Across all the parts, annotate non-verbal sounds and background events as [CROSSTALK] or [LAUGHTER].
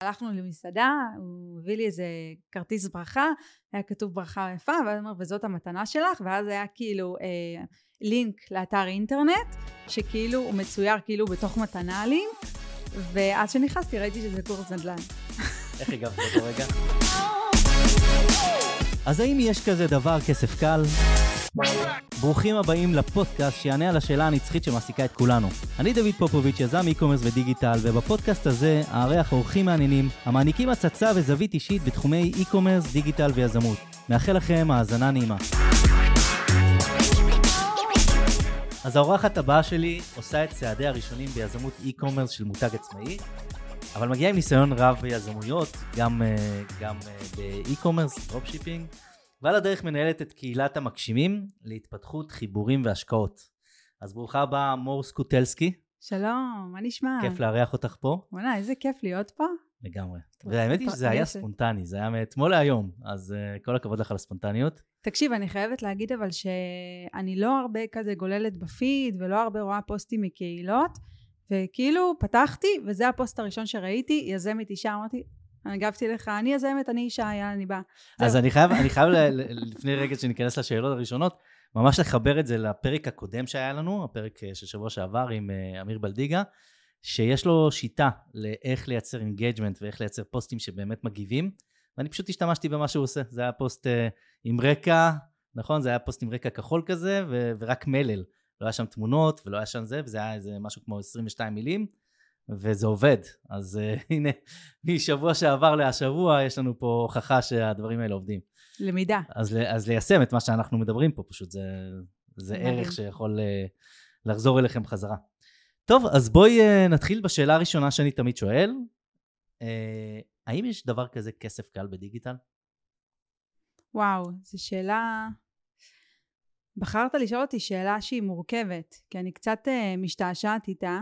הלכנו למסעדה, הוא הביא לי איזה כרטיס ברכה, היה כתוב ברכה יפה, ואז הוא אומר, וזאת המתנה שלך, ואז היה כאילו אה, לינק לאתר אינטרנט, שכאילו הוא מצויר כאילו בתוך מתנה לי, ואז שנכנסתי ראיתי שזה קורס נדל"ן. איך הגבת [LAUGHS] באותו רגע? אז האם יש כזה דבר כסף קל? ברוכים הבאים לפודקאסט שיענה על השאלה הנצחית שמעסיקה את כולנו. אני דוד פופוביץ', יזם e-commerce ודיגיטל, ובפודקאסט הזה אארח אורחים מעניינים המעניקים הצצה וזווית אישית בתחומי e-commerce, דיגיטל ויזמות. מאחל לכם האזנה נעימה. אז האורחת הבאה שלי עושה את צעדיה הראשונים ביזמות e-commerce של מותג עצמאי, אבל מגיעה עם ניסיון רב ביזמויות, גם, אה, גם אה, ב-e-commerce, dropshipping, ועל הדרך מנהלת את קהילת המגשימים להתפתחות, חיבורים והשקעות. אז ברוכה הבאה מור סקוטלסקי. שלום, מה נשמע? כיף לארח אותך פה. וואלה, איזה כיף להיות פה. לגמרי. והאמת היא שזה היה ספונטני, זה היה מאתמול להיום, אז uh, כל הכבוד לך על הספונטניות. תקשיב, אני חייבת להגיד אבל שאני לא הרבה כזה גוללת בפיד, ולא הרבה רואה פוסטים מקהילות, וכאילו פתחתי, וזה הפוסט הראשון שראיתי, יזמת אישה, אמרתי, אני הגבתי לך, אני יזמת, אני אישה, יאללה, אני באה. אז אני חייב, אני חייב [LAUGHS] לפני רגע שניכנס לשאלות הראשונות, ממש לחבר את זה לפרק הקודם שהיה לנו, הפרק אה, של שבוע שעבר עם אה, אמיר בלדיגה, שיש לו שיטה לאיך לייצר engagement ואיך לייצר פוסטים שבאמת מגיבים, ואני פשוט השתמשתי במה שהוא עושה. זה היה פוסט אה, עם רקע, נכון? זה היה פוסט עם רקע כחול כזה, ו- ורק מלל. לא היה שם תמונות ולא היה שם זה, וזה היה איזה משהו כמו 22 מילים, וזה עובד. אז אה, [LAUGHS] הנה, משבוע שעבר להשבוע יש לנו פה הוכחה שהדברים האלה עובדים. למידה. אז, אז ליישם את מה שאנחנו מדברים פה, פשוט זה, זה ערך שיכול uh, לחזור אליכם חזרה. טוב, אז בואי uh, נתחיל בשאלה הראשונה שאני תמיד שואל. Uh, האם יש דבר כזה כסף קל בדיגיטל? וואו, זו שאלה... בחרת לשאול אותי שאלה שהיא מורכבת, כי אני קצת uh, משתעשעת איתה.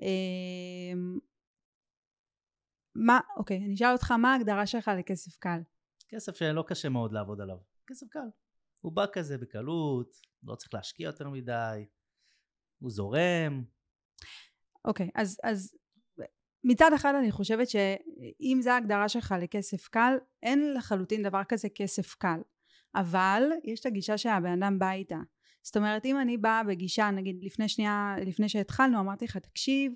Uh, מה, אוקיי, אני אשאל אותך, מה ההגדרה שלך לכסף קל? כסף שלא קשה מאוד לעבוד עליו. כסף קל. הוא בא כזה בקלות, לא צריך להשקיע יותר מדי, הוא זורם. אוקיי, אז, אז מצד אחד אני חושבת שאם זו ההגדרה שלך לכסף קל, אין לחלוטין דבר כזה כסף קל. אבל יש את הגישה שהבן אדם בא איתה. זאת אומרת, אם אני באה בגישה, נגיד לפני שנייה, לפני שהתחלנו, אמרתי לך, תקשיב,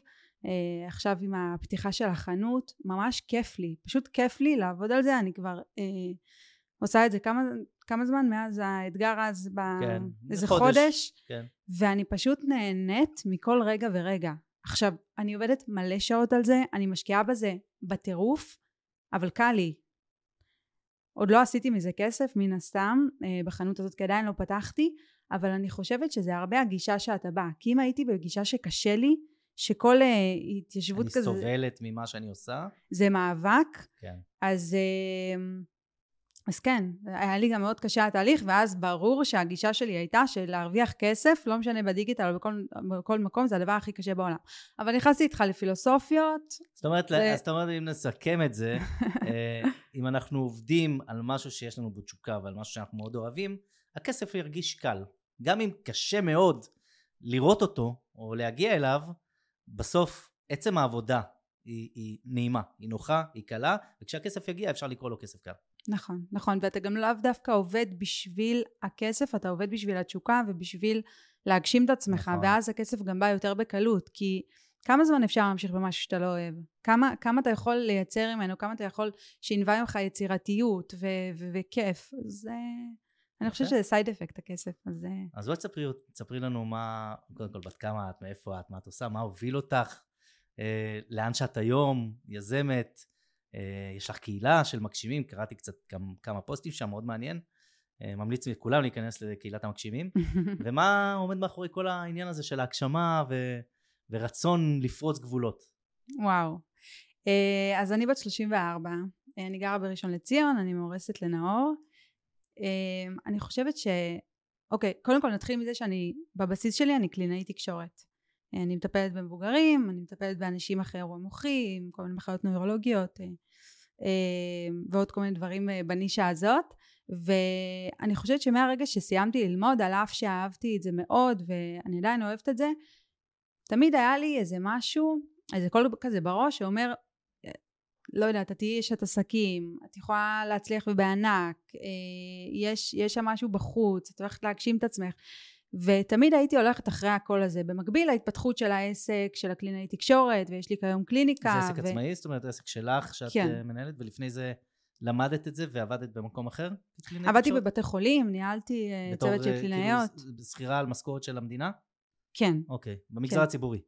אה, עכשיו עם הפתיחה של החנות, ממש כיף לי, פשוט כיף לי לעבוד על זה, אני כבר אה, עושה את זה כמה, כמה זמן מאז האתגר אז, כן, חודש, חודש כן. ואני פשוט נהנית מכל רגע ורגע. עכשיו, אני עובדת מלא שעות על זה, אני משקיעה בזה בטירוף, אבל קל לי. עוד לא עשיתי מזה כסף, מן הסתם, אה, בחנות הזאת, כי עדיין לא פתחתי, אבל אני חושבת שזה הרבה הגישה שאתה בא. כי אם הייתי בגישה שקשה לי, שכל uh, התיישבות אני כזה... אני סובלת ממה שאני עושה. זה מאבק. כן. אז, uh, אז כן, היה לי גם מאוד קשה התהליך, ואז ברור שהגישה שלי הייתה של להרוויח כסף, לא משנה בדיגיטל או בכל, בכל מקום, זה הדבר הכי קשה בעולם. אבל נכנסתי איתך לפילוסופיות. זאת אומרת, זה... זאת אומרת, אם נסכם את זה, [LAUGHS] אה, אם אנחנו עובדים על משהו שיש לנו בתשוקה ועל משהו שאנחנו מאוד אוהבים, הכסף ירגיש קל. גם אם קשה מאוד לראות אותו או להגיע אליו, בסוף עצם העבודה היא, היא נעימה, היא נוחה, היא קלה, וכשהכסף יגיע אפשר לקרוא לו כסף קל. נכון, נכון, ואתה גם לאו דווקא עובד בשביל הכסף, אתה עובד בשביל התשוקה ובשביל להגשים את עצמך, נכון. ואז הכסף גם בא יותר בקלות, כי כמה זמן אפשר להמשיך במשהו שאתה לא אוהב? כמה, כמה אתה יכול לייצר ממנו, כמה אתה יכול שינבע ממך יצירתיות ו- ו- וכיף, זה... אני חושבת שזה סייד אפקט הכסף, אז... אז בואי תספרי, תספרי לנו מה, קודם כל בת כמה את, מאיפה את, מה את עושה, מה הוביל אותך, אה, לאן שאת היום, יזמת, אה, יש לך קהילה של מגשימים, קראתי קצת גם, כמה פוסטים שם, מאוד מעניין. אה, ממליץ לכולם להיכנס לקהילת המגשימים. [LAUGHS] ומה עומד מאחורי כל העניין הזה של ההגשמה ו, ורצון לפרוץ גבולות? וואו. אה, אז אני בת 34, אה, אני גרה בראשון לציון, אני מאורסת לנאור. אמ, אני חושבת ש... אוקיי, קודם כל נתחיל מזה שאני, בבסיס שלי אני קלינאי תקשורת. אני מטפלת במבוגרים, אני מטפלת באנשים אחרי אירוע מוחי, עם כל מיני מחלות נוירולוגיות אה, אמ, ועוד כל מיני דברים אה, בנישה הזאת. ואני חושבת שמהרגע שסיימתי ללמוד, על אף שאהבתי את זה מאוד ואני עדיין אוהבת את זה, תמיד היה לי איזה משהו, איזה קול כזה בראש שאומר, לא יודעת, את תהיי אשת עסקים, את יכולה להצליח ובענק, אה, יש, יש שם משהו בחוץ, את הולכת להגשים את עצמך. ותמיד הייתי הולכת אחרי הקול הזה. במקביל להתפתחות של העסק, של הקלינאי תקשורת, ויש לי כיום קליניקה. זה עסק ו... עצמאי? זאת אומרת, עסק שלך, שאת כן. אה, מנהלת, ולפני זה למדת את זה ועבדת במקום אחר? עבדתי תקשורת? בבתי חולים, ניהלתי אה, צוות של כאילו, קלינאיות. כאילו שכירה על משכורת של המדינה? כן. אוקיי, במגזר כן. הציבורי.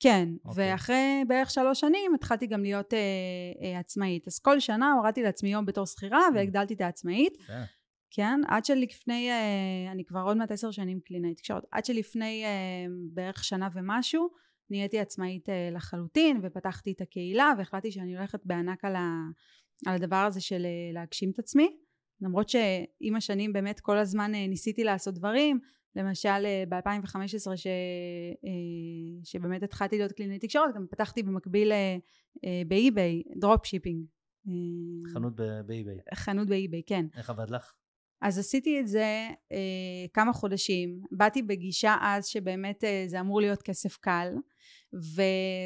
כן, אוקיי. ואחרי בערך שלוש שנים התחלתי גם להיות אה, אה, עצמאית. אז כל שנה הורדתי לעצמי יום בתור שכירה mm. והגדלתי את העצמאית. כן. כן, עד שלפני, אה, אני כבר עוד מעט עשר שנים קלינאית תקשורת, עד שלפני אה, בערך שנה ומשהו נהייתי עצמאית אה, לחלוטין ופתחתי את הקהילה והחלטתי שאני הולכת בענק על, ה, על הדבר הזה של להגשים את עצמי למרות שעם השנים באמת כל הזמן ניסיתי לעשות דברים למשל ב-2015 ש... שבאמת התחלתי להיות קלינאית תקשורת גם פתחתי במקביל ב-eBay drop shipping חנות ב-eBay חנות ב-eBay כן. איך עבד לך? אז עשיתי את זה אה, כמה חודשים, באתי בגישה אז שבאמת אה, זה אמור להיות כסף קל ו,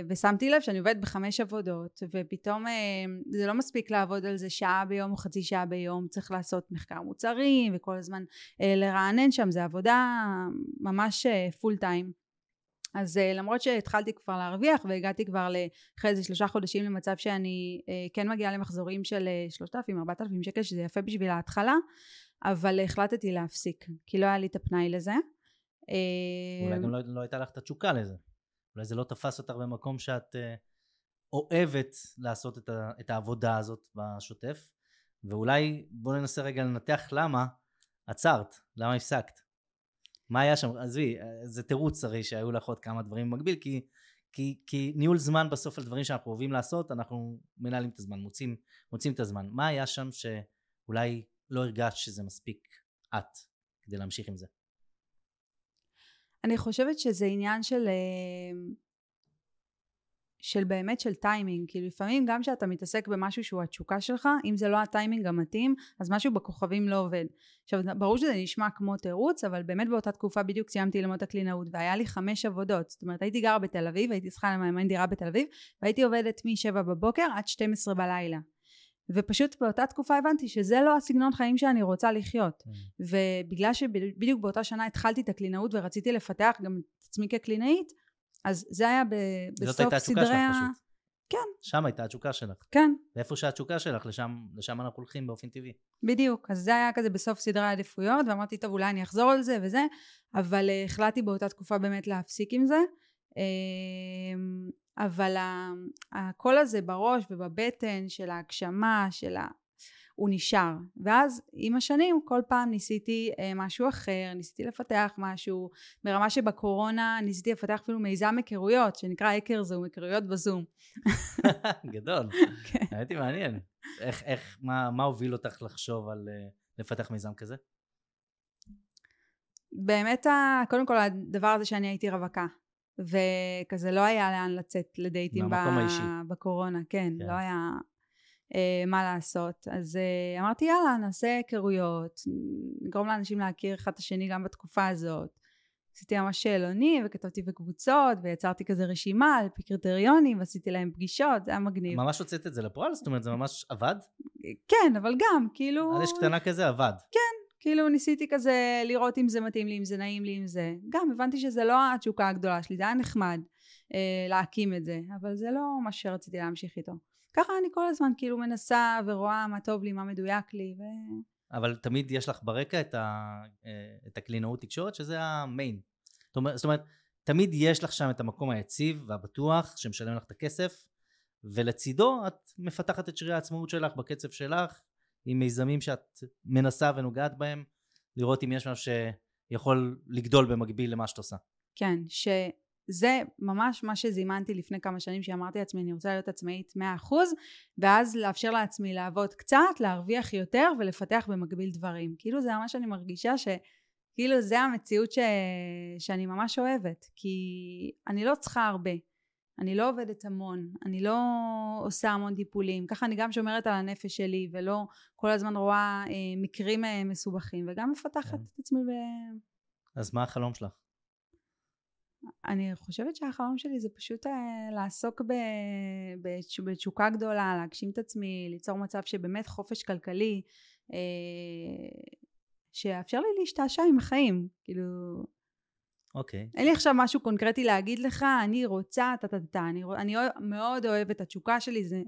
ושמתי לב שאני עובדת בחמש עבודות ופתאום אה, זה לא מספיק לעבוד על זה שעה ביום או חצי שעה ביום, צריך לעשות מחקר מוצרים וכל הזמן אה, לרענן שם, זה עבודה ממש אה, פול טיים אז למרות שהתחלתי כבר להרוויח והגעתי כבר אחרי איזה שלושה חודשים למצב שאני כן מגיעה למחזורים של שלושת אלפים ארבעת אלפים שקל שזה יפה בשביל ההתחלה אבל החלטתי להפסיק, כי לא היה לי את הפנאי לזה. אולי גם לא, לא הייתה לך את התשוקה לזה. אולי זה לא תפס אותך במקום שאת uh, אוהבת לעשות את, ה, את העבודה הזאת בשוטף, ואולי בוא ננסה רגע לנתח למה עצרת, למה הפסקת. מה היה שם? עזבי, זה תירוץ הרי שהיו לך עוד כמה דברים במקביל, כי, כי, כי ניהול זמן בסוף על דברים שאנחנו אוהבים לעשות, אנחנו מנהלים את הזמן, מוצאים, מוצאים את הזמן. מה היה שם שאולי לא הרגשת שזה מספיק את כדי להמשיך עם זה? אני חושבת שזה עניין של אה, של באמת של טיימינג כאילו לפעמים גם כשאתה מתעסק במשהו שהוא התשוקה שלך אם זה לא הטיימינג המתאים אז משהו בכוכבים לא עובד. עכשיו ברור שזה נשמע כמו תירוץ אבל באמת באותה תקופה בדיוק סיימתי ללמוד את הקלינאות והיה לי חמש עבודות. זאת אומרת הייתי גרה בתל אביב הייתי צריכה לממן דירה בתל אביב והייתי עובדת משבע בבוקר עד 12 בלילה ופשוט באותה תקופה הבנתי שזה לא הסגנון חיים שאני רוצה לחיות mm. ובגלל שבדיוק באותה שנה התחלתי את הקלינאות ורציתי לפתח גם את עצמי כקלינאית אז זה היה ב- בסוף סדרי ה... כן. שם הייתה התשוקה שלך. כן. ואיפה שהתשוקה שלך, לשם, לשם אנחנו הולכים באופן טבעי. בדיוק, אז זה היה כזה בסוף סדרי העדיפויות, ואמרתי, טוב, אולי אני אחזור על זה וזה, אבל uh, החלטתי באותה תקופה באמת להפסיק עם זה. Uh, אבל הקול הזה בראש ובבטן של ההגשמה של ה... הוא נשאר. ואז עם השנים כל פעם ניסיתי אה, משהו אחר ניסיתי לפתח משהו. ברמה שבקורונה ניסיתי לפתח אפילו מיזם היכרויות שנקרא היכר זום היכרויות בזום. [LAUGHS] גדול. כן. האמת היא מעניין. איך, איך מה, מה הוביל אותך לחשוב על uh, לפתח מיזם כזה? באמת קודם כל הדבר הזה שאני הייתי רווקה וכזה לא היה לאן לצאת לדייטים ב- בקורונה, כן, כן, לא היה אה, מה לעשות. אז אה, אמרתי יאללה נעשה היכרויות, נגרום לאנשים להכיר אחד את השני גם בתקופה הזאת. עשיתי ממש שאלונים וכתבתי בקבוצות ויצרתי כזה רשימה על פי קריטריונים ועשיתי להם פגישות זה היה מגניב. ממש הוצאת את זה לפועל? זאת אומרת זה ממש עבד? כן אבל גם כאילו... על אש קטנה כזה עבד. כן כאילו ניסיתי כזה לראות אם זה מתאים לי, אם זה נעים לי, אם זה... גם הבנתי שזה לא התשוקה הגדולה שלי, זה היה נחמד אה, להקים את זה, אבל זה לא מה שרציתי להמשיך איתו. ככה אני כל הזמן כאילו מנסה ורואה מה טוב לי, מה מדויק לי, ו... אבל תמיד יש לך ברקע את, ה, אה, את הקלינאות תקשורת, שזה המיין. זאת אומרת, זאת אומרת, תמיד יש לך שם את המקום היציב והבטוח שמשלם לך את הכסף, ולצידו את מפתחת את שירי העצמאות שלך בקצב שלך, עם מיזמים שאת מנסה ונוגעת בהם, לראות אם יש משהו שיכול לגדול במקביל למה שאת עושה. כן, שזה ממש מה שזימנתי לפני כמה שנים שאמרתי לעצמי אני רוצה להיות עצמאית 100% ואז לאפשר לעצמי לעבוד קצת, להרוויח יותר ולפתח במקביל דברים. כאילו זה ממש אני מרגישה ש... כאילו זה המציאות ש... שאני ממש אוהבת כי אני לא צריכה הרבה אני לא עובדת המון, אני לא עושה המון טיפולים, ככה אני גם שומרת על הנפש שלי ולא כל הזמן רואה אה, מקרים אה, מסובכים וגם מפתחת כן. את עצמי ב... אז מה החלום שלך? אני חושבת שהחלום שלי זה פשוט אה, לעסוק ב, בתש, בתשוקה גדולה, להגשים את עצמי, ליצור מצב שבאמת חופש כלכלי, אה, שיאפשר לי להשתעשע עם החיים. כאילו, אוקיי. אין לי עכשיו משהו קונקרטי להגיד לך, אני רוצה, טה טה טה, אני, אני מאוד אוהבת את התשוקה שלי, זה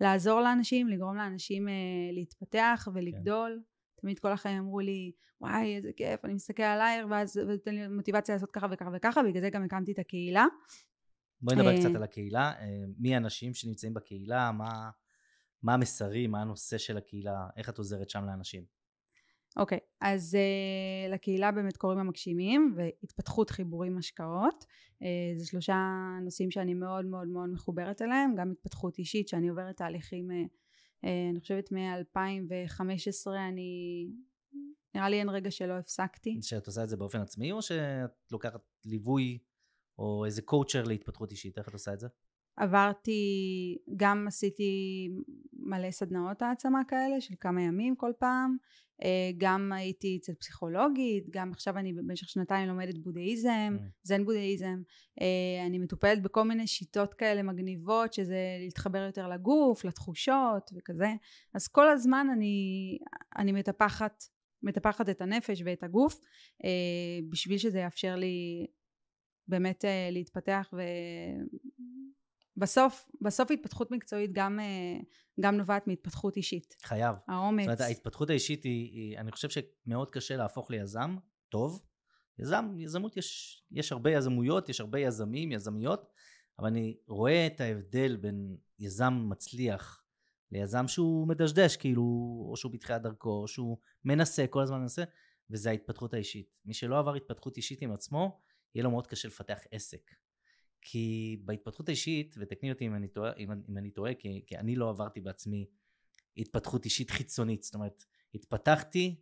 לעזור לאנשים, לגרום לאנשים אה, להתפתח ולגדול. כן. תמיד כל החיים אמרו לי, וואי, איזה כיף, אני מסתכל עלייך, ואז נותן לי מוטיבציה לעשות ככה וככה וככה, בגלל זה גם הקמתי את הקהילה. בואי נדבר אה, קצת על הקהילה. אה, מי האנשים שנמצאים בקהילה? מה, מה המסרים? מה הנושא של הקהילה? איך את עוזרת שם לאנשים? אוקיי, okay, אז uh, לקהילה באמת קוראים המגשימים והתפתחות חיבורים השקעות. Uh, זה שלושה נושאים שאני מאוד מאוד מאוד מחוברת אליהם, גם התפתחות אישית שאני עוברת תהליכים, uh, uh, אני חושבת מ-2015 אני, נראה לי אין רגע שלא הפסקתי. שאת עושה את זה באופן עצמי או שאת לוקחת ליווי או איזה קואוצ'ר להתפתחות אישית, איך את עושה את זה? עברתי, גם עשיתי מלא סדנאות העצמה כאלה של כמה ימים כל פעם, אה, גם הייתי אצל פסיכולוגית, גם עכשיו אני במשך שנתיים לומדת בודהיזם, mm. זן בודהיזם, אה, אני מטופלת בכל מיני שיטות כאלה מגניבות שזה להתחבר יותר לגוף, לתחושות וכזה, אז כל הזמן אני, אני מטפחת, מטפחת את הנפש ואת הגוף אה, בשביל שזה יאפשר לי באמת להתפתח ו... בסוף, בסוף התפתחות מקצועית גם, אה, גם נובעת מהתפתחות אישית. חייב. האומץ. זאת אומרת, ההתפתחות האישית היא, היא, אני חושב שמאוד קשה להפוך ליזם טוב. יזם, יזמות, יש, יש הרבה יזמויות, יש הרבה יזמים, יזמיות, אבל אני רואה את ההבדל בין יזם מצליח ליזם שהוא מדשדש, כאילו, או שהוא בתחילת דרכו, או שהוא מנסה, כל הזמן מנסה, וזה ההתפתחות האישית. מי שלא עבר התפתחות אישית עם עצמו, יהיה לו מאוד קשה לפתח עסק. כי בהתפתחות האישית, ותקני אותי אם אני טועה, אם, אם אני טועה כי, כי אני לא עברתי בעצמי התפתחות אישית חיצונית, זאת אומרת, התפתחתי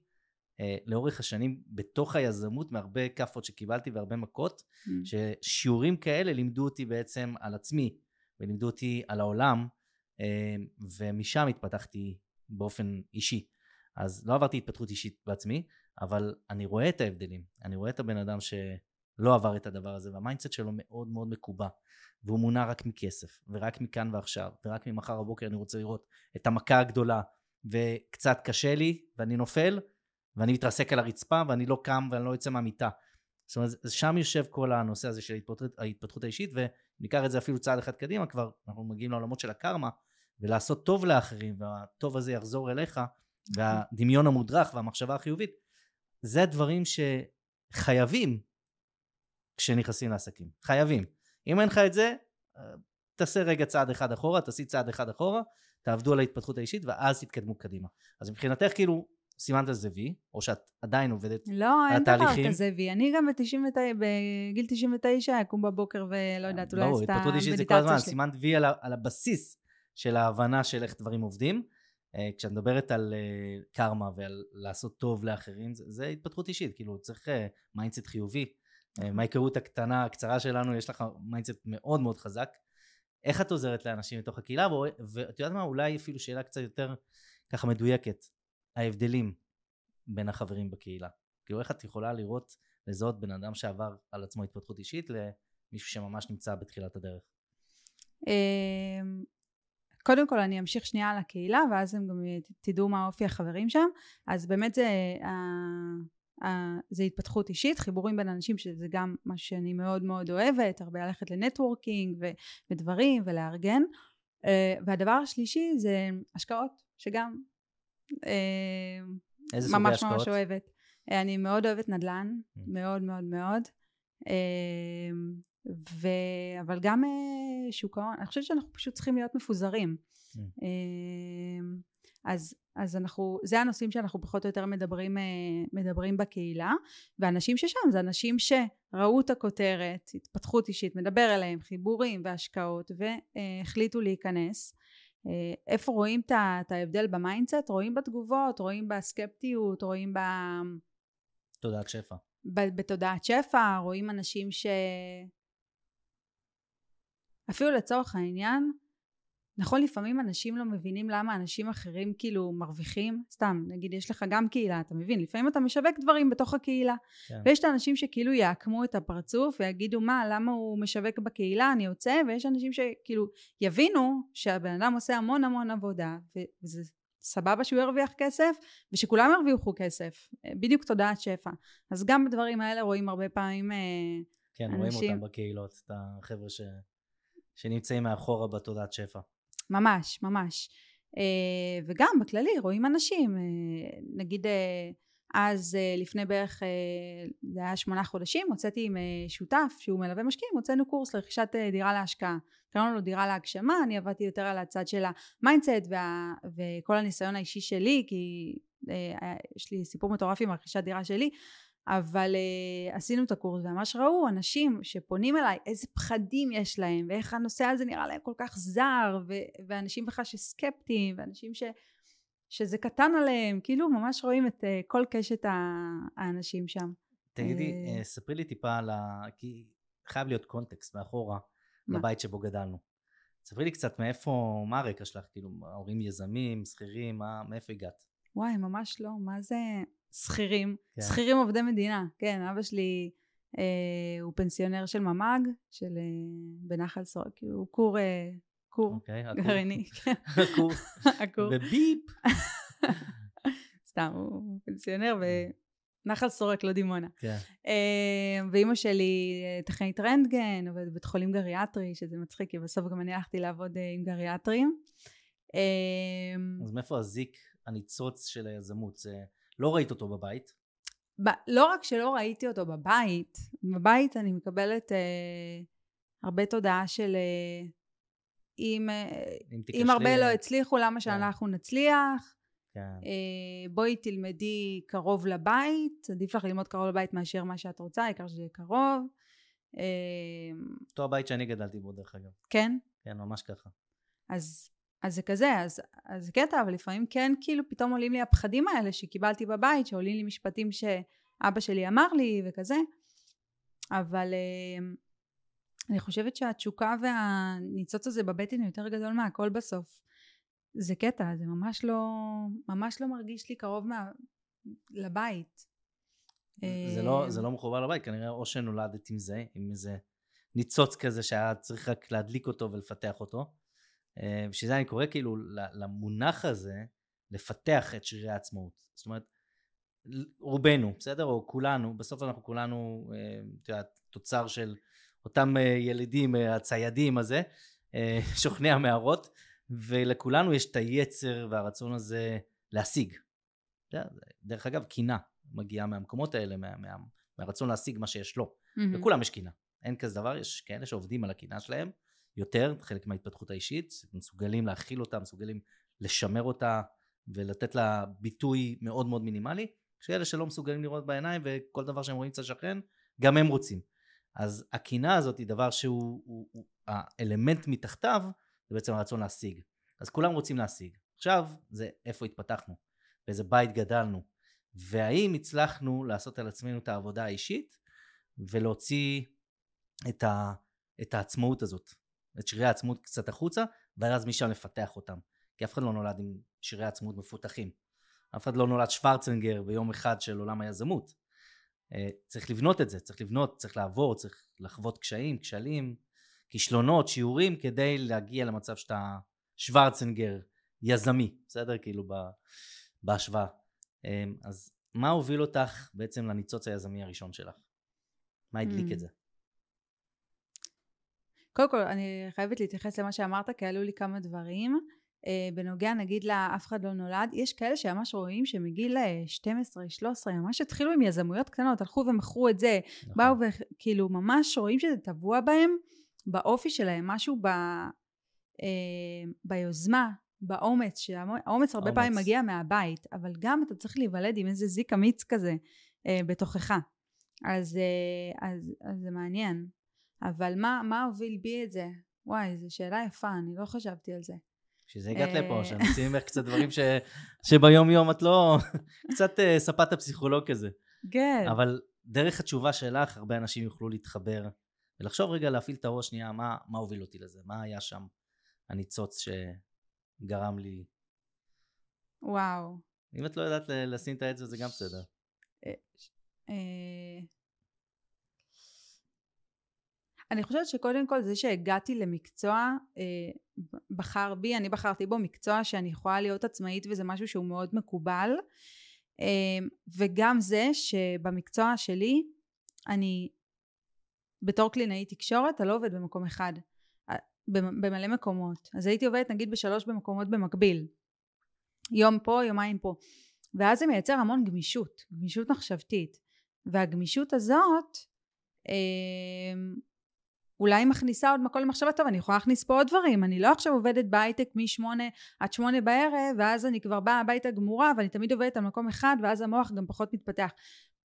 אה, לאורך השנים בתוך היזמות מהרבה כאפות שקיבלתי והרבה מכות, mm. ששיעורים כאלה לימדו אותי בעצם על עצמי, ולימדו אותי על העולם, אה, ומשם התפתחתי באופן אישי. אז לא עברתי התפתחות אישית בעצמי, אבל אני רואה את ההבדלים, אני רואה את הבן אדם ש... לא עבר את הדבר הזה, וה mindset שלו מאוד מאוד מקובע, והוא מונע רק מכסף, ורק מכאן ועכשיו, ורק ממחר בבוקר אני רוצה לראות את המכה הגדולה, וקצת קשה לי, ואני נופל, ואני מתרסק על הרצפה, ואני לא קם ואני לא יוצא מהמיטה. זאת אומרת, שם יושב כל הנושא הזה של ההתפתחות, ההתפתחות האישית, וניקח את זה אפילו צעד אחד קדימה, כבר אנחנו מגיעים לעולמות של הקרמה, ולעשות טוב לאחרים, והטוב הזה יחזור אליך, והדמיון המודרך והמחשבה החיובית, זה דברים שחייבים כשנכנסים לעסקים. חייבים. אם אין לך את זה, אה, תעשה רגע צעד אחד אחורה, תעשי צעד אחד אחורה, תעבדו על ההתפתחות האישית ואז תתקדמו קדימה. אז מבחינתך כאילו סימנת לזה וי, או שאת עדיין עובדת לא, על התהליכים. לא, אין דבר כזה וי. אני גם בגיל 99 אקום בבוקר ולא יודעת, אולי עשתה מדיטציה שלי. התפתחות אישית זה כל הזמן, סימנת וי על, על הבסיס של ההבנה של איך דברים עובדים. אה, כשאת מדברת על אה, קרמה ועל לעשות טוב לאחרים, זה, זה התפתחות אישית, כאילו צריך mindset חיובי. אה, מההיכרות הקטנה, הקצרה שלנו, יש לך mindset מאוד מאוד חזק. איך את עוזרת לאנשים מתוך הקהילה, ואת יודעת מה, אולי אפילו שאלה קצת יותר ככה מדויקת, ההבדלים בין החברים בקהילה. כאילו איך את יכולה לראות, לזהות בן אדם שעבר על עצמו התפתחות אישית למישהו שממש נמצא בתחילת הדרך? אמ, קודם כל אני אמשיך שנייה על הקהילה ואז הם גם תדעו מה אופי החברים שם אז באמת זה זה התפתחות אישית, חיבורים בין אנשים שזה גם מה שאני מאוד מאוד אוהבת, הרבה ללכת לנטוורקינג ו- ודברים ולארגן. אה, והדבר השלישי זה השקעות, שגם אה, ממש ממש אוהבת. אה, אני מאוד אוהבת נדל"ן, mm. מאוד מאוד מאוד. ו... אבל גם שוק ההון, אני חושבת שאנחנו פשוט צריכים להיות מפוזרים. Mm. אז, אז אנחנו, זה הנושאים שאנחנו פחות או יותר מדברים, אה, מדברים בקהילה, ואנשים ששם זה אנשים שראו את הכותרת, התפתחות אישית, מדבר עליהם, חיבורים והשקעות, והחליטו להיכנס. אה, איפה רואים את ההבדל ב mindset? רואים בתגובות, רואים בסקפטיות, רואים ב... תודעת שפע. בתודעת שפע, רואים אנשים ש... אפילו לצורך העניין, נכון לפעמים אנשים לא מבינים למה אנשים אחרים כאילו מרוויחים? סתם נגיד יש לך גם קהילה אתה מבין? לפעמים אתה משווק דברים בתוך הקהילה. כן. ויש את האנשים שכאילו יעקמו את הפרצוף ויגידו מה למה הוא משווק בקהילה? אני יוצא. ויש אנשים שכאילו יבינו שהבן אדם עושה המון המון עבודה וזה סבבה שהוא ירוויח כסף ושכולם ירוויחו כסף. בדיוק תודעת שפע. אז גם בדברים האלה רואים הרבה פעמים אה, כן אנשים... רואים אותם בקהילות את החבר'ה ש... שנמצאים מאחורה בתודעת שפע ממש, ממש. אה, וגם בכללי רואים אנשים, אה, נגיד אה, אז לפני בערך, זה היה שמונה חודשים, הוצאתי עם שותף שהוא מלווה משקיעים, הוצאנו קורס לרכישת דירה להשקעה. קראנו לו דירה להגשמה, אני עבדתי יותר על הצד של ה mindset וה, וכל הניסיון האישי שלי, כי יש לי סיפור מטורף עם רכישת דירה שלי, אבל uh, עשינו את הקורס וממש ראו אנשים שפונים אליי איזה פחדים יש להם ואיך הנושא הזה נראה להם כל כך זר ו- ואנשים בכלל שסקפטיים ואנשים ש- שזה קטן עליהם כאילו ממש רואים את uh, כל קשת האנשים שם. תגידי uh, ספרי לי טיפה על ה... כי חייב להיות קונטקסט מאחורה מה? בבית שבו גדלנו. ספרי לי קצת מאיפה מה הרקע שלך כאילו ההורים יזמים שכירים מאיפה הגעת. וואי ממש לא מה זה שכירים, כן. שכירים עובדי מדינה, כן, אבא שלי אה, הוא פנסיונר של ממ"ג, של אה, בנחל סורק, כאילו הוא כור, אה, כור אוקיי, גרעיני, [LAUGHS] כן. הכור, [LAUGHS] הכור, וביפ. [LAUGHS] סתם, הוא פנסיונר ונחל סורק, לא דימונה. כן. אה, ואימא שלי אה, טכנית רנטגן, עובדת בבית חולים גריאטרי, שזה מצחיק, כי בסוף גם אני הלכתי לעבוד אה, עם גריאטרים. אז מאיפה הזיק הניצוץ של היזמות? זה לא ראית אותו בבית? ב- לא רק שלא ראיתי אותו בבית, בבית אני מקבלת אה, הרבה תודעה של אה, אם, אה, אם, אם הרבה לא הצליחו למה כן. שאנחנו נצליח כן. אה, בואי תלמדי קרוב לבית עדיף לך ללמוד קרוב לבית מאשר מה שאת רוצה העיקר שזה קרוב אה, אותו הבית שאני גדלתי בו דרך אגב כן? כן ממש ככה אז אז זה כזה, אז, אז זה קטע, אבל לפעמים כן כאילו פתאום עולים לי הפחדים האלה שקיבלתי בבית, שעולים לי משפטים שאבא שלי אמר לי וכזה, אבל אה, אני חושבת שהתשוקה והניצוץ הזה בבטן יותר גדול מהכל בסוף. זה קטע, זה ממש לא, ממש לא מרגיש לי קרוב מה, לבית. זה לא, זה לא מחובר לבית, כנראה או שנולדת עם זה, עם איזה ניצוץ כזה שהיה צריך רק להדליק אותו ולפתח אותו, בשביל זה אני קורא כאילו למונח הזה לפתח את שרירי העצמאות. זאת אומרת, רובנו, בסדר? או כולנו, בסוף אנחנו כולנו, אה, את יודעת, תוצר של אותם אה, ילידים, הציידים הזה, [LAUGHS] שוכני המערות, ולכולנו יש את היצר והרצון הזה להשיג. דרך אגב, קינה מגיעה מהמקומות האלה, מה, מה, מהרצון להשיג מה שיש לו. Mm-hmm. לכולם יש קינה. אין כזה דבר, יש כאלה שעובדים על הקינה שלהם, יותר, חלק מההתפתחות האישית, מסוגלים להכיל אותה, מסוגלים לשמר אותה ולתת לה ביטוי מאוד מאוד מינימלי, יש כאלה שלא מסוגלים לראות בעיניים וכל דבר שהם רואים אצל שכן, גם הם רוצים. אז הקינה הזאת היא דבר שהוא, הוא, הוא, האלמנט מתחתיו זה בעצם הרצון להשיג. אז כולם רוצים להשיג. עכשיו זה איפה התפתחנו, באיזה בית גדלנו, והאם הצלחנו לעשות על עצמנו את העבודה האישית ולהוציא את, ה, את העצמאות הזאת, את שירי העצמאות קצת החוצה, ואז משם לפתח אותם. כי אף אחד לא נולד עם שירי עצמאות מפותחים. אף אחד לא נולד שוורצנגר ביום אחד של עולם היזמות. אה, צריך לבנות את זה, צריך לבנות, צריך לעבור, צריך לחוות קשיים, כשלים, כישלונות, שיעורים, כדי להגיע למצב שאתה שוורצנגר יזמי, בסדר? כאילו בהשוואה. אה, אז מה הוביל אותך בעצם לניצוץ היזמי הראשון שלך? מה הדליק mm. את זה? קודם כל אני חייבת להתייחס למה שאמרת כי עלו לי כמה דברים. אה, בנוגע נגיד לאף אחד לא נולד יש כאלה שממש רואים שמגיל 12-13 ממש התחילו עם יזמויות קטנות הלכו ומכרו את זה. נכון. באו וכאילו ממש רואים שזה טבוע בהם באופי שלהם משהו ב, אה, ביוזמה באומץ שהאומץ הרבה פעמים מגיע מהבית אבל גם אתה צריך להיוולד עם איזה זיק אמיץ כזה אה, בתוכך. אז, אה, אז, אז זה מעניין אבל מה, מה הוביל בי את זה? וואי, זו שאלה יפה, אני לא חשבתי על זה. בשביל זה הגעת לפה, [LAUGHS] אה, שאני ממך קצת דברים ש... שביום יום את לא... [LAUGHS] קצת uh, ספת הפסיכולוג כזה. כן. אבל דרך התשובה שלך, הרבה אנשים יוכלו להתחבר ולחשוב רגע, להפעיל את הראש שנייה, מה, מה הוביל אותי לזה? מה היה שם הניצוץ שגרם לי... וואו. אם את לא יודעת לשים את האצבע זה גם בסדר. אני חושבת שקודם כל זה שהגעתי למקצוע אה, בחר בי, אני בחרתי בו מקצוע שאני יכולה להיות עצמאית וזה משהו שהוא מאוד מקובל אה, וגם זה שבמקצוע שלי אני בתור קלינאית תקשורת אני לא עובד במקום אחד אה, במלא מקומות. אז הייתי עובדת נגיד בשלוש במקומות במקביל. יום פה יומיים פה. ואז זה מייצר המון גמישות גמישות מחשבתית. והגמישות הזאת אה, אולי מכניסה עוד מקום למחשבה טוב אני יכולה להכניס פה עוד דברים אני לא עכשיו עובדת בהייטק משמונה עד שמונה בערב ואז אני כבר באה הביתה גמורה ואני תמיד עובדת על מקום אחד ואז המוח גם פחות מתפתח.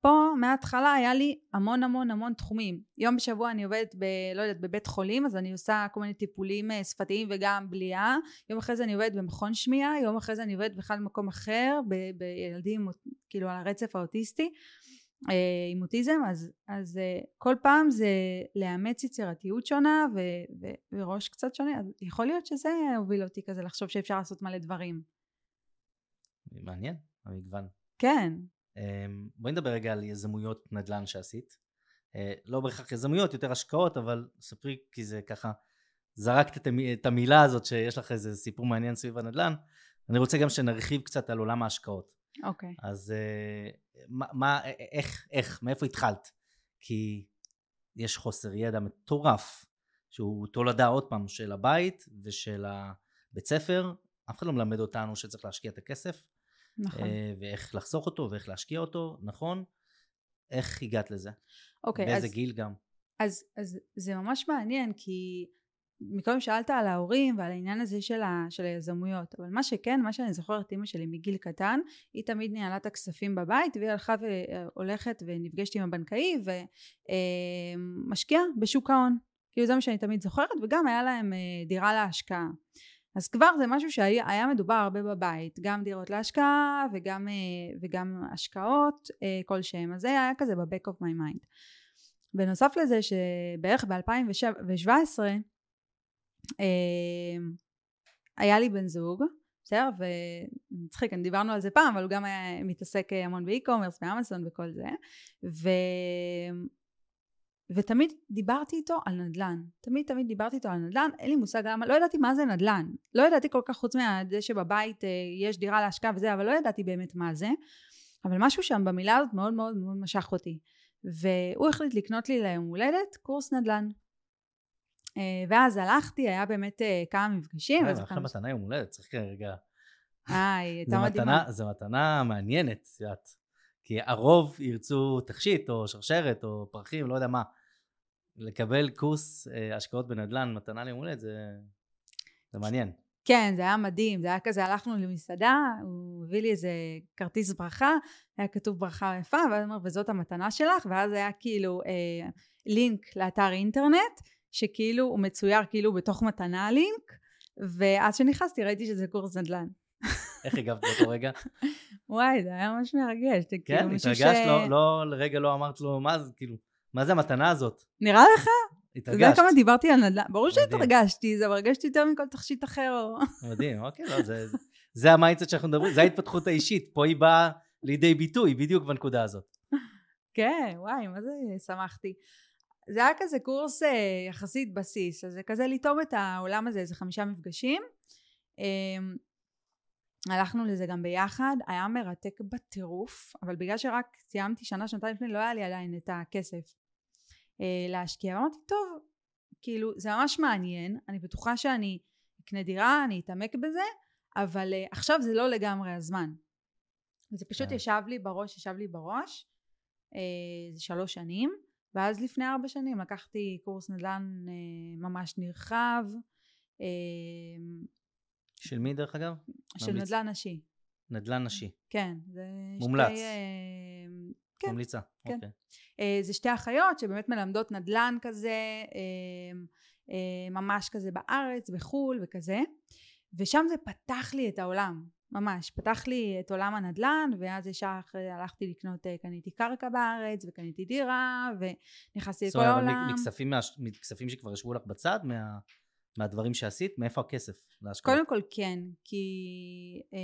פה מההתחלה היה לי המון המון המון תחומים. יום בשבוע אני עובדת ב... לא יודעת בבית חולים אז אני עושה כל מיני טיפולים אה, שפתיים וגם בליעה. יום אחרי זה אני עובדת במכון שמיעה יום אחרי זה אני עובדת בכלל במקום אחר ב- בילדים כאילו על הרצף האוטיסטי עם אוטיזם אז, אז אה, כל פעם זה לאמץ יצירתיות שונה ו, ו, וראש קצת שונה אז יכול להיות שזה הוביל אותי כזה לחשוב שאפשר לעשות מלא דברים מעניין, המגוון. כן אמ, בואי נדבר רגע על יזמויות נדל"ן שעשית. אה, לא בהכרח יזמויות, יותר השקעות, אבל ספרי כי זה ככה, זרקת את המילה הזאת שיש לך איזה סיפור מעניין סביב הנדל"ן. אני רוצה גם שנרחיב קצת על עולם ההשקעות. אוקיי אז אה, מה, מה, איך, איך, מאיפה התחלת? כי יש חוסר ידע מטורף, שהוא תולדה עוד פעם של הבית ושל הבית ספר. אף אחד לא מלמד אותנו שצריך להשקיע את הכסף, נכון אה, ואיך לחסוך אותו ואיך להשקיע אותו, נכון? איך הגעת לזה? אוקיי באיזה אז, גיל גם? אז, אז זה ממש מעניין כי מקודם שאלת על ההורים ועל העניין הזה של, ה, של היזמויות אבל מה שכן מה שאני זוכרת אימא שלי מגיל קטן היא תמיד ניהלה את הכספים בבית והיא הלכה והולכת ונפגשת עם הבנקאי ומשקיעה בשוק ההון. כאילו זה מה שאני תמיד זוכרת וגם היה להם אה, דירה להשקעה. אז כבר זה משהו שהיה היה מדובר הרבה בבית גם דירות להשקעה וגם, אה, וגם השקעות אה, כלשהם אז זה היה כזה ב-back of my mind. בנוסף לזה שבערך ב-2017 היה לי בן זוג בסדר? ומצחיק דיברנו על זה פעם אבל הוא גם היה מתעסק המון באי-קומרס באמזון וכל זה ו... ותמיד דיברתי איתו על נדל"ן. תמיד תמיד דיברתי איתו על נדל"ן. אין לי מושג למה לא ידעתי מה זה נדל"ן. לא ידעתי כל כך חוץ מזה שבבית אה, יש דירה להשקעה וזה אבל לא ידעתי באמת מה זה. אבל משהו שם במילה הזאת מאוד מאוד מאוד משך אותי. והוא החליט לקנות לי ליום הולדת קורס נדל"ן. אה, ואז הלכתי היה באמת אה, כמה מפגשים אה, אחלה מתנה יום הולדת, צריך רגע... אה, היא הייתה זה מדהימה. זה מתנה מעניינת, את יודעת. כי הרוב ירצו תכשיט או שרשרת או פרחים, לא יודע מה. לקבל קורס אה, השקעות בנדל"ן, מתנה ליום הולדת, זה, זה מעניין. כן, זה היה מדהים, זה היה כזה, הלכנו למסעדה, הוא הביא לי איזה כרטיס ברכה, היה כתוב ברכה יפה, ואז הוא אומר, וזאת המתנה שלך, ואז היה כאילו אה, לינק לאתר אינטרנט, שכאילו הוא מצויר כאילו בתוך מתנה הלינק, ואז שנכנסתי ראיתי שזה קורס נדל"ן. איך הגבת [LAUGHS] באותו רגע? וואי, זה היה ממש מרגש, כאילו כן, התרגשת, לא, לא, לרגע לא אמרת לו, מה זה, כאילו, מה זה המתנה הזאת? נראה לך? אתה יודע התרגשת. כמה דיברתי על נדל"ן? ברור. שהתרגשתי, זה ריגש אותי יותר מכל תכשיט אחר. [LAUGHS] מדהים, אוקיי, לא, זה, זה- זה ה mindset שאנחנו מדברים, זה ההתפתחות האישית, פה היא באה לידי ביטוי, בדיוק בנקודה הזאת. כן, וואי, מה זה שמחתי. זה היה כזה קורס אה, יחסית בסיס, אז זה כזה לטעום את העולם הזה, איזה חמישה מפגשים. אה, הלכנו לזה גם ביחד, היה מרתק בטירוף, אבל בגלל שרק סיימתי שנה, שנתיים לפני, לא היה לי עדיין את הכסף אה, להשקיע. ואמרתי, טוב, כאילו, זה ממש מעניין, אני בטוחה שאני אקנה דירה, אני אתעמק בזה, אבל אה, עכשיו זה לא לגמרי הזמן. וזה פשוט כן. ישב לי בראש, ישב לי בראש, זה שלוש שנים, ואז לפני ארבע שנים לקחתי קורס נדל"ן אה, ממש נרחב, אה, של מי דרך אגב? של ממליץ. נדל"ן נשי. נדל"ן נשי. כן, זה מומלץ. שתי, אה, כן. ממליצה. כן. אוקיי. אה, זה שתי אחיות שבאמת מלמדות נדל"ן כזה, אה, אה, ממש כזה בארץ, בחו"ל וכזה, ושם זה פתח לי את העולם, ממש, פתח לי את עולם הנדל"ן, ואז ישר אחרי הלכתי לקנות, אה, קניתי קרקע בארץ, וקניתי דירה, ונכנסתי זאת לכל אומרת, אבל העולם. מכספים מה- מכספים שכבר ישבו לך בצד, מה- מהדברים שעשית, מאיפה הכסף להשקעות? קודם כל כן, כי אה,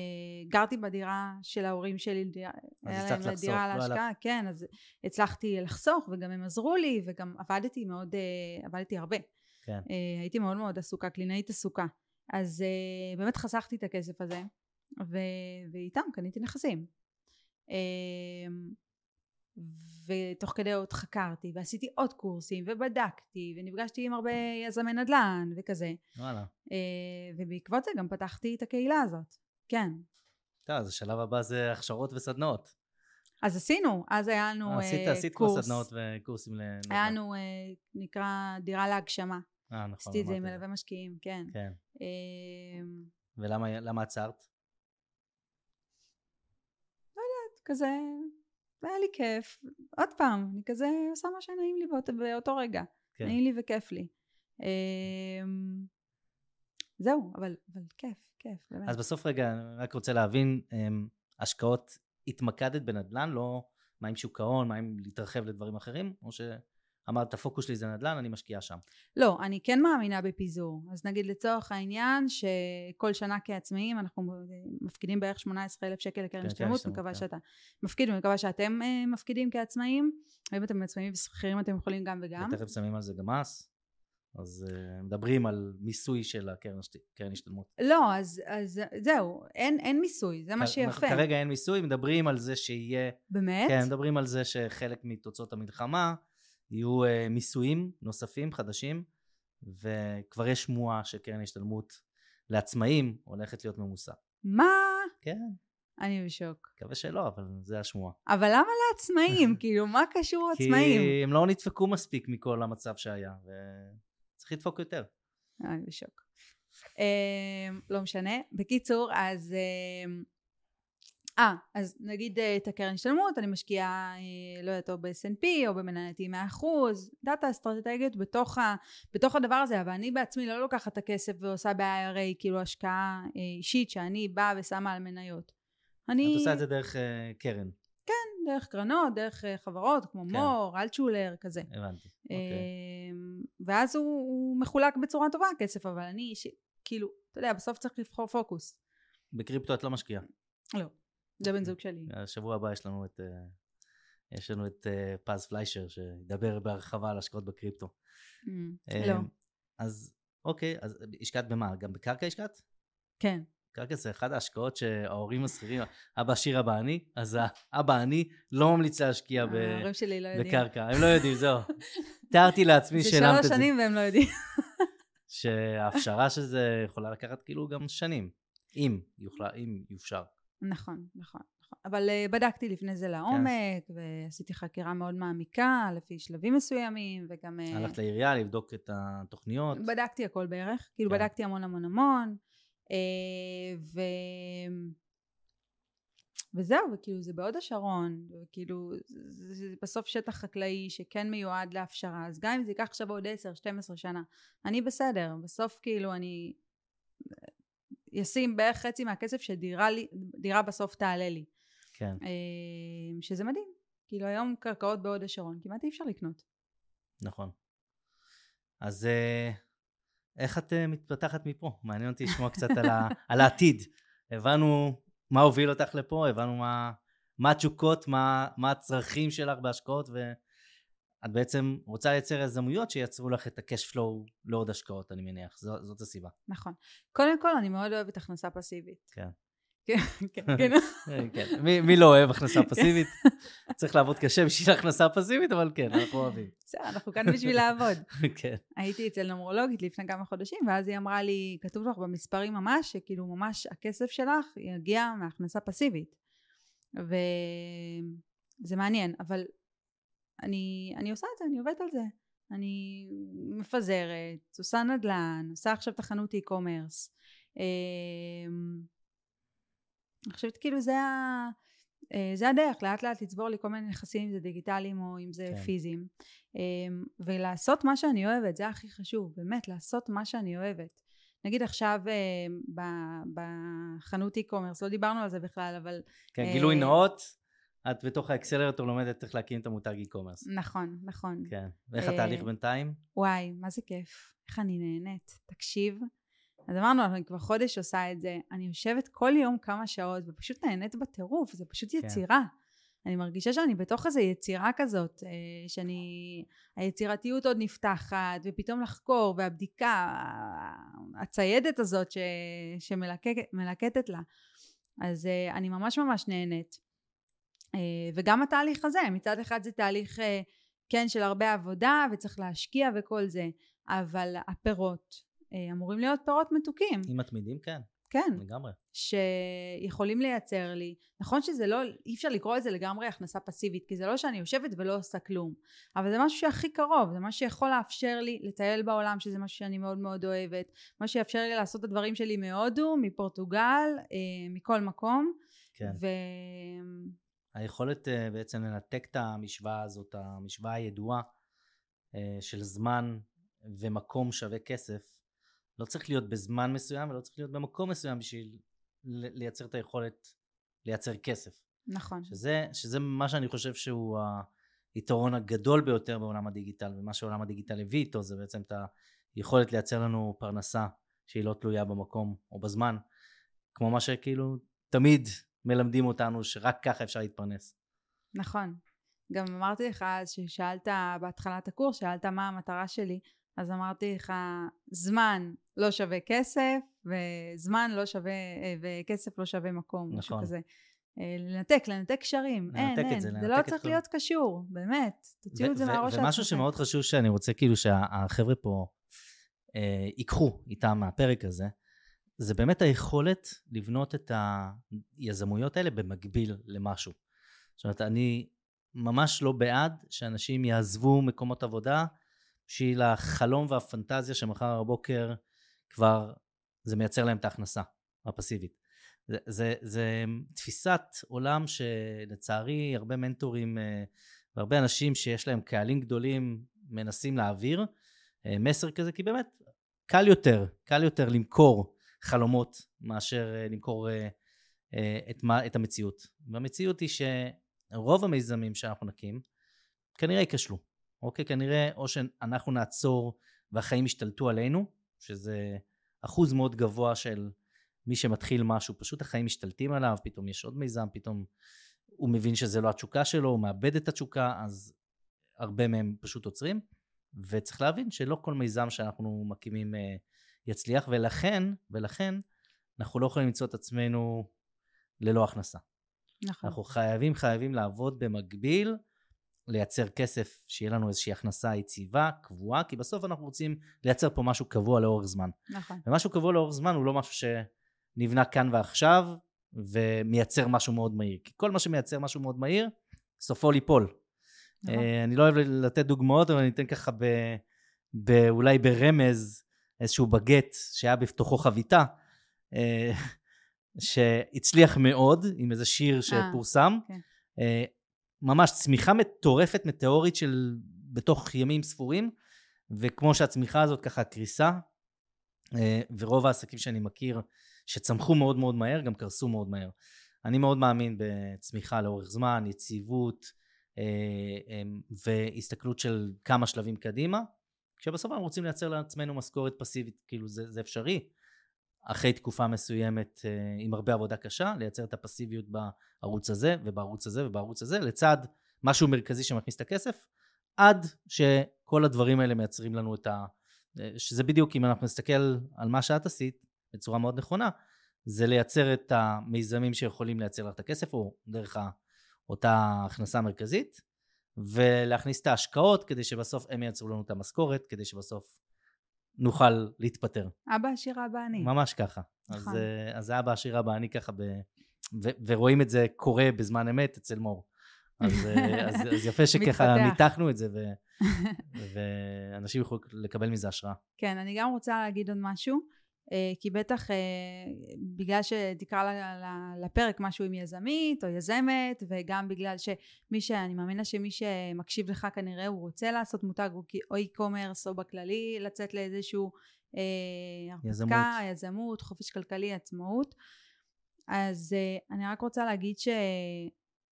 גרתי בדירה של ההורים שלי, דירה, היה הצלחת לחסוך, דירה לא להשקעה, כן, אז הצלחתי לחסוך וגם הם עזרו לי וגם עבדתי מאוד, אה, עבדתי הרבה. כן. אה, הייתי מאוד מאוד עסוקה, קלינאית עסוקה. אז אה, באמת חסכתי את הכסף הזה, ו, ואיתם קניתי נכסים. אה, ותוך כדי עוד חקרתי ועשיתי עוד קורסים ובדקתי ונפגשתי עם הרבה יזמי נדל"ן וכזה וואלה. אה, ובעקבות זה גם פתחתי את הקהילה הזאת כן טוב, אז השלב הבא זה הכשרות וסדנאות. אז עשינו אז היה לנו אה, עשית, אה, עשית כבר קורס סדנאות וקורסים ל... היה לנו אה, נקרא דירה להגשמה אה, נכון. עשיתי את זה עם מלווה משקיעים כן כן. אה, ולמה למה עצרת? כזה היה לי כיף עוד פעם אני כזה עושה מה שנעים לי באות, באותו רגע כן. נעים לי וכיף לי אמ, זהו אבל, אבל כיף כיף באמת אז בסוף רגע, אני רק רוצה להבין, אמ, השקעות התמקדת בנדל"ן, לא מה עם שוק ההון, מה עם להתרחב לדברים אחרים, או שאמרת הפוקוס שלי זה נדל"ן, אני משקיעה שם. לא אני כן מאמינה בפיזור אז נגיד לצורך העניין שכל שנה כעצמאים אנחנו מפקידים בערך 18 אלף שקל לקרן כן, השתלמות השתלמות, מקווה כן. שאתה מפקיד ומקווה שאתם אה, מפקידים כעצמאים ואם אתם עצמאים ושכירים אתם יכולים גם וגם ותכף שמים על זה גם מס, אז uh, מדברים על מיסוי של הקרן השת- קרן השתלמות. לא אז, אז זהו אין, אין מיסוי זה מה שיפה כרגע אין מיסוי, מדברים על זה שיהיה, באמת? כן, מדברים על זה שחלק מתוצאות המלחמה יהיו uh, מיסויים נוספים, חדשים, וכבר יש שמועה שקרן השתלמות לעצמאים הולכת להיות ממוסה. מה? כן, אני בשוק. מקווה שלא, אבל זה השמועה. אבל למה לעצמאים? [LAUGHS] כאילו, מה קשור עצמאים? כי הם לא נדפקו מספיק מכל המצב שהיה, וצריך לדפוק יותר. אני בשוק. אה, לא משנה. בקיצור, אז... אה, אז נגיד אה, את הקרן השתלמות, אני משקיעה, אה, לא יודעת, או ב-S&P או במנהלתי 100%, דאטה אסטרטגיות בתוך, ה, בתוך הדבר הזה, אבל אני בעצמי לא לוקחת את הכסף ועושה ב-IRA כאילו השקעה אה, אישית שאני באה ושמה על מניות. אני... את עושה את זה דרך אה, קרן, דרך קרנות, דרך אה, חברות כמו כן. מור, אלטשולר, כזה. הבנתי. אוקיי. אמ, ואז הוא, הוא מחולק בצורה טובה הכסף, אבל אני אישית, כאילו, אתה יודע, בסוף צריך לבחור פוקוס. בקריפטו את לא משקיעה. לא, זה בן זוג שלי. השבוע הבא יש לנו את, אה, יש לנו את אה, פז פליישר שידבר בהרחבה על השקעות בקריפטו. אמ, אה, לא, אז אוקיי, אז השקעת במה? גם בקרקע השקעת? כן. קרקע זה אחת ההשקעות שההורים השכירים, אבא עשיר אבא עני, אז האבא עני לא ממליץ להשקיע ב- ההורים שלי לא יודעים. בקרקע, הם לא יודעים, זהו. [LAUGHS] תיארתי לעצמי זה שהלמת שלוש זה. שנים והם לא יודעים. שההפשרה של זה יכולה לקחת כאילו גם שנים, אם יוכלה, אם יופשר. נכון, נכון. נכון. אבל uh, בדקתי לפני זה לעומק, ועשיתי חקירה מאוד מעמיקה, לפי שלבים מסוימים, וגם... uh, הלכת לעירייה לבדוק את התוכניות. בדקתי הכל בערך, כאילו כן. בדקתי המון המון המון, אה, ו... וזהו, וכאילו זה בהוד השרון, וכאילו זה, זה בסוף שטח חקלאי שכן מיועד להפשרה, אז גם אם זה ייקח עכשיו עוד 10-12 שנה, אני בסדר, בסוף כאילו אני אשים בערך חצי מהכסף שדירה לי, דירה בסוף תעלה לי, כן. אה, שזה מדהים, כאילו היום קרקעות בהוד השרון כמעט אי אפשר לקנות. נכון. אז אה, איך את אה, מתפתחת מפה? מעניין אותי לשמוע קצת על, ה, [LAUGHS] על העתיד. הבנו מה הוביל אותך לפה, הבנו מה, מה התשוקות, מה, מה הצרכים שלך בהשקעות, ואת בעצם רוצה לייצר יזמויות שייצרו לך את ה-cash flow לעוד השקעות, אני מניח. זו, זאת הסיבה. נכון. קודם כל אני מאוד אוהבת הכנסה פסיבית. כן. כן, כן, כן. [LAUGHS] אה, כן. מי לא אוהב הכנסה פסיבית? [LAUGHS] צריך לעבוד קשה בשביל הכנסה פסיבית, אבל כן, אנחנו אוהבים. בסדר, אנחנו כאן בשביל לעבוד. [LAUGHS] כן. הייתי אצל נומרולוגית לפני כמה חודשים, ואז היא אמרה לי, כתוב לך במספרים ממש, שכאילו ממש הכסף שלך יגיע מהכנסה פסיבית. וזה מעניין, אבל אני, אני עושה את זה, אני עובדת על זה. אני מפזרת, עושה נדל"ן, עושה עכשיו את החנות e-commerce. אמ, אני חושבת כאילו זה, ה, אה, זה הדרך, לאט לאט לצבור לי כל מיני נכסים, אם זה דיגיטליים או אם זה כן. פיזיים. אמ, ולעשות מה שאני אוהבת, זה הכי חשוב, באמת, לעשות מה שאני אוהבת. נגיד עכשיו אה, בחנות e-commerce, לא דיברנו על זה בכלל, אבל כן, אה, גילוי נאות, את בתוך האקסלרטור לומדת איך להקים את המותג e-commerce. נכון, נכון. כן. ואיך אה, התהליך בינתיים? וואי, מה זה כיף. איך אני נהנית. תקשיב. אז אמרנו, אני כבר חודש עושה את זה. אני יושבת כל יום כמה שעות ופשוט נהנית בטירוף. זה פשוט כן. יצירה. אני מרגישה שאני בתוך איזו יצירה כזאת, אה, שאני... היצירתיות עוד נפתחת, ופתאום לחקור, והבדיקה, הציידת הזאת ש... שמלקטת לה. אז אה, אני ממש ממש נהנית. אה, וגם התהליך הזה, מצד אחד זה תהליך אה, כן של הרבה עבודה וצריך להשקיע וכל זה, אבל הפירות אה, אמורים להיות פירות מתוקים. אם מתמידים, כן, כן. לגמרי. שיכולים לייצר לי. נכון שזה לא, אי אפשר לקרוא לזה לגמרי הכנסה פסיבית, כי זה לא שאני יושבת ולא עושה כלום, אבל זה משהו שהכי קרוב, זה משהו שיכול לאפשר לי לטייל בעולם, שזה משהו שאני מאוד מאוד אוהבת, מה שיאפשר לי לעשות את הדברים שלי מהודו, מפורטוגל, מכל מקום. כן. ו... היכולת אה, בעצם לנתק את המשוואה הזאת, המשוואה הידועה אה, של זמן ומקום שווה כסף, לא צריך להיות בזמן מסוים ולא צריך להיות במקום מסוים בשביל לייצר את היכולת לייצר כסף. נכון. שזה, שזה מה שאני חושב שהוא היתרון הגדול ביותר בעולם הדיגיטל, ומה שעולם הדיגיטל הביא איתו זה בעצם את היכולת לייצר לנו פרנסה שהיא לא תלויה במקום או בזמן, כמו מה שכאילו תמיד מלמדים אותנו שרק ככה אפשר להתפרנס. נכון. גם אמרתי לך אז ששאלת בהתחלת הקורס, שאלת מה המטרה שלי, אז אמרתי לך, זמן לא שווה כסף, וזמן לא שווה, אה, וכסף לא שווה מקום, משהו נכון. כזה. אה, לנתק, לנתק קשרים. אין, אין. זה, זה לא צריך כל- להיות קשור, באמת. תוציאו את זה מהראש ו- ומשהו שמאוד חשוב שאני רוצה כאילו שהחבר'ה פה אה, ייקחו איתם מהפרק הזה, זה באמת היכולת לבנות את היזמויות האלה במקביל למשהו. זאת אומרת, אני ממש לא בעד שאנשים יעזבו מקומות עבודה בשביל החלום והפנטזיה שמחר בבוקר כבר זה מייצר להם את ההכנסה הפסיבית. זה, זה, זה תפיסת עולם שלצערי הרבה מנטורים אה, והרבה אנשים שיש להם קהלים גדולים מנסים להעביר אה, מסר כזה, כי באמת קל יותר, קל יותר למכור חלומות מאשר אה, למכור אה, אה, את, מה, את המציאות. והמציאות היא שרוב המיזמים שאנחנו נקים כנראה ייכשלו, אוקיי? כנראה או שאנחנו נעצור והחיים ישתלטו עלינו, שזה אחוז מאוד גבוה של מי שמתחיל משהו, פשוט החיים משתלטים עליו, פתאום יש עוד מיזם, פתאום הוא מבין שזה לא התשוקה שלו, הוא מאבד את התשוקה, אז הרבה מהם פשוט עוצרים. וצריך להבין שלא כל מיזם שאנחנו מקימים אה, יצליח, ולכן, ולכן, אנחנו לא יכולים למצוא את עצמנו ללא הכנסה. נכון. אנחנו חייבים, חייבים לעבוד במקביל, לייצר כסף, שיהיה לנו איזושהי הכנסה יציבה, קבועה, כי בסוף אנחנו רוצים לייצר פה משהו קבוע לאורך זמן. נכון. ומשהו קבוע לאורך זמן הוא לא משהו שנבנה כאן ועכשיו, ומייצר משהו מאוד מהיר. כי כל מה שמייצר משהו מאוד מהיר, סופו ליפול. נכון. אה, אני לא אוהב לתת דוגמאות, אבל אני אתן ככה ב, ב, אולי ברמז איזשהו בגט שהיה בתוכו חביתה, אה, [LAUGHS] שהצליח מאוד עם איזה שיר שפורסם. כן. אה, ממש צמיחה מטורפת, מטאורית של בתוך ימים ספורים, וכמו שהצמיחה הזאת ככה קריסה, אה, ורוב העסקים שאני מכיר שצמחו מאוד מאוד מהר, גם קרסו מאוד מהר. אני מאוד מאמין בצמיחה לאורך זמן, יציבות, אה, אה, והסתכלות של כמה שלבים קדימה, כשבסוף אנחנו רוצים לייצר לעצמנו משכורת פסיבית, כאילו זה, זה אפשרי, אחרי תקופה מסוימת אה, עם הרבה עבודה קשה, לייצר את הפסיביות בערוץ הזה ובערוץ הזה ובערוץ הזה, לצד משהו מרכזי שמכניס את הכסף, עד שכל הדברים האלה מייצרים לנו את ה... אה, שזה בדיוק, אם אנחנו נסתכל על מה שאת עשית בצורה מאוד נכונה, זה לייצר את המיזמים שיכולים לייצר לך את הכסף, או דרך. אותה הכנסה מרכזית, ולהכניס את ההשקעות כדי שבסוף הם ייצרו לנו את המשכורת, כדי שבסוף נוכל להתפטר. אבא עשיר אבא אני. ממש ככה. אז, נכון. אה, אז אבא עשיר אבא אני ככה, ב... ו... ורואים את זה קורה בזמן אמת אצל מור. אז, אה, [LAUGHS] אז, אז יפה שככה. ניתחנו את זה, ו... [LAUGHS] ואנשים יכולים לקבל מזה השראה. כן, אני גם רוצה להגיד עוד משהו, כי בטח אה, בגלל שתקרא לפרק משהו עם יזמית או יזמת, וגם בגלל שמי ש... אני מאמינה שמי שמקשיב לך כנראה הוא רוצה לעשות מותג או e-commerce או בכללי לצאת לאיזשהו אה, יזמות. הרפתקה, יזמות, חופש כלכלי, עצמאות. אז אה, אני רק רוצה להגיד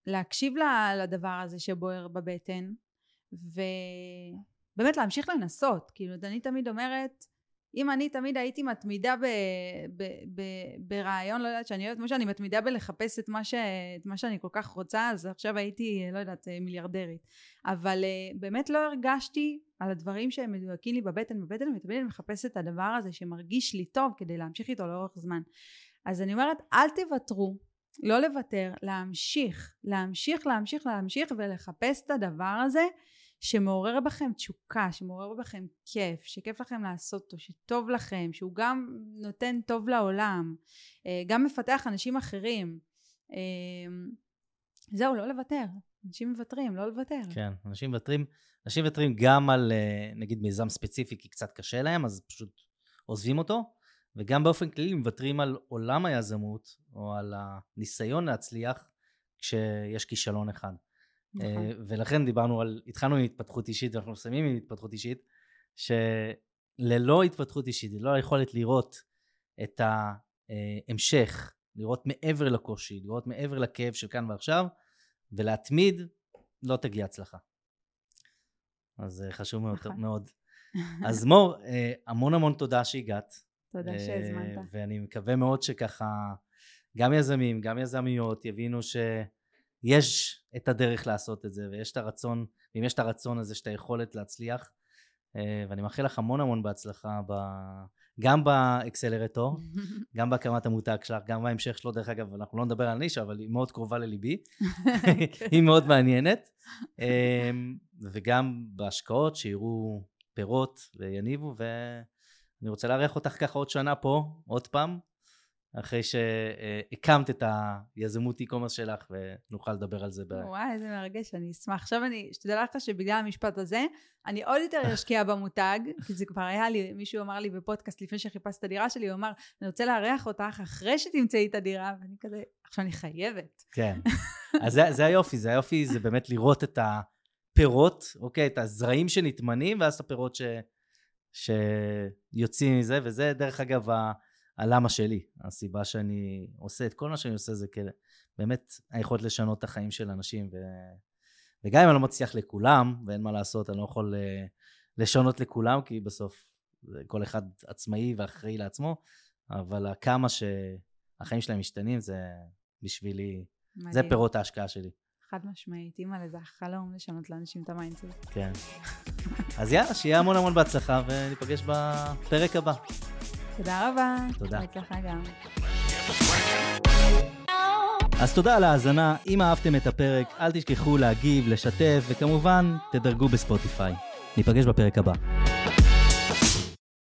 להקשיב לדבר הזה שבוער בבטן, ובאמת להמשיך לנסות. כאילו, אני תמיד אומרת, אם אני תמיד הייתי מתמידה ב, ב, ב, ברעיון, לא יודעת שאני אוהבת, כמו שאני מתמידה בלחפש את מה, ש, את מה שאני כל כך רוצה, אז עכשיו הייתי, לא יודעת, מיליארדרית. אבל uh, באמת לא הרגשתי על הדברים שהם מדויקים לי בבטן, בבטן, ותמיד אני מחפשת את הדבר הזה שמרגיש לי טוב כדי להמשיך איתו לאורך זמן. אז אני אומרת, אל תוותרו, לא לוותר, להמשיך, להמשיך, להמשיך, להמשיך ולחפש את הדבר הזה. שמעורר בכם תשוקה, שמעורר בכם כיף, שכיף לכם לעשות אותו, שטוב לכם, שהוא גם נותן טוב לעולם, אה, גם מפתח אנשים אחרים. אה, זהו, לא לוותר. אנשים מוותרים, לא לוותר. כן, אנשים מוותרים, אנשים מוותרים גם על אה, נגיד מיזם ספציפי כי קצת קשה להם, אז פשוט עוזבים אותו, וגם באופן כללי מוותרים על עולם היזמות, או על הניסיון להצליח כשיש כישלון אחד. נכון. אה, ולכן דיברנו על, התחלנו עם התפתחות אישית ואנחנו מסיימים עם התפתחות אישית, שללא התפתחות אישית, ללא היכולת לראות את ההמשך, לראות מעבר לקושי, לראות מעבר לכאב של כאן ועכשיו, ולהתמיד, לא תגיע הצלחה. אז אה, חשוב מאוד. נכון. מאוד. [LAUGHS] אז מור, אה, המון המון תודה שהגעת. תודה שהזמנת. ואני מקווה מאוד שככה גם יזמים, גם יזמיות יבינו ש... יש את הדרך לעשות את זה, ויש את הרצון, ואם יש את הרצון הזה, שאת היכולת להצליח, אה, ואני מאחל לך המון המון בהצלחה, ב... גם באקסלרטור, [LAUGHS] גם בהקמת המותג שלך, גם בהמשך שלו, דרך אגב, אנחנו לא נדבר על נישה, אבל היא מאוד קרובה לליבי, [LAUGHS] היא מאוד מעניינת, אה, וגם בהשקעות שיראו פירות ויניבו, ואני רוצה לארח אותך ככה עוד שנה פה, עוד פעם, אחרי שהקמת את היזמות e-commerce שלך ונוכל לדבר על זה. ב... וואי, איזה מרגש, אני אשמח. עכשיו אני, שתדע לך שבגלל המשפט הזה, אני עוד יותר [LAUGHS] אשקיע במותג, כי זה כבר היה לי, מישהו אמר לי בפודקאסט לפני שחיפשת את הדירה שלי, הוא אמר, אני רוצה לארח אותך אחרי שתמצאי את הדירה, ואני כזה, עכשיו אני חייבת. כן, [LAUGHS] אז זה, זה היופי, זה היופי, זה באמת לראות את הפירות, אוקיי, את הזרעים שנטמנים, ואז את הפירות ש... שיוצאים מזה, וזה דרך אגב הלמה שלי. הסיבה שאני עושה את כל מה שאני עושה זה כדי, באמת היכולת לשנות את החיים של אנשים. ו... וגם אם אני לא מצליח לכולם, ואין מה לעשות, אני לא יכול אה, לשנות לכולם, כי בסוף כל אחד עצמאי ואחראי לעצמו, אבל כמה שהחיים שלהם משתנים, זה בשבילי, מדהים. זה פירות ההשקעה שלי. חד משמעית, אימא לזה החלום לשנות לאנשים את ה mindset. כן. אז יאללה, שיהיה המון המון בהצלחה, וניפגש בפרק הבא. תודה רבה. תודה. בהצלחה גם. אז תודה על ההאזנה, אם אהבתם את הפרק, אל תשכחו להגיב, לשתף, וכמובן, תדרגו ב-Spotify. ניפגש בפרק הבא.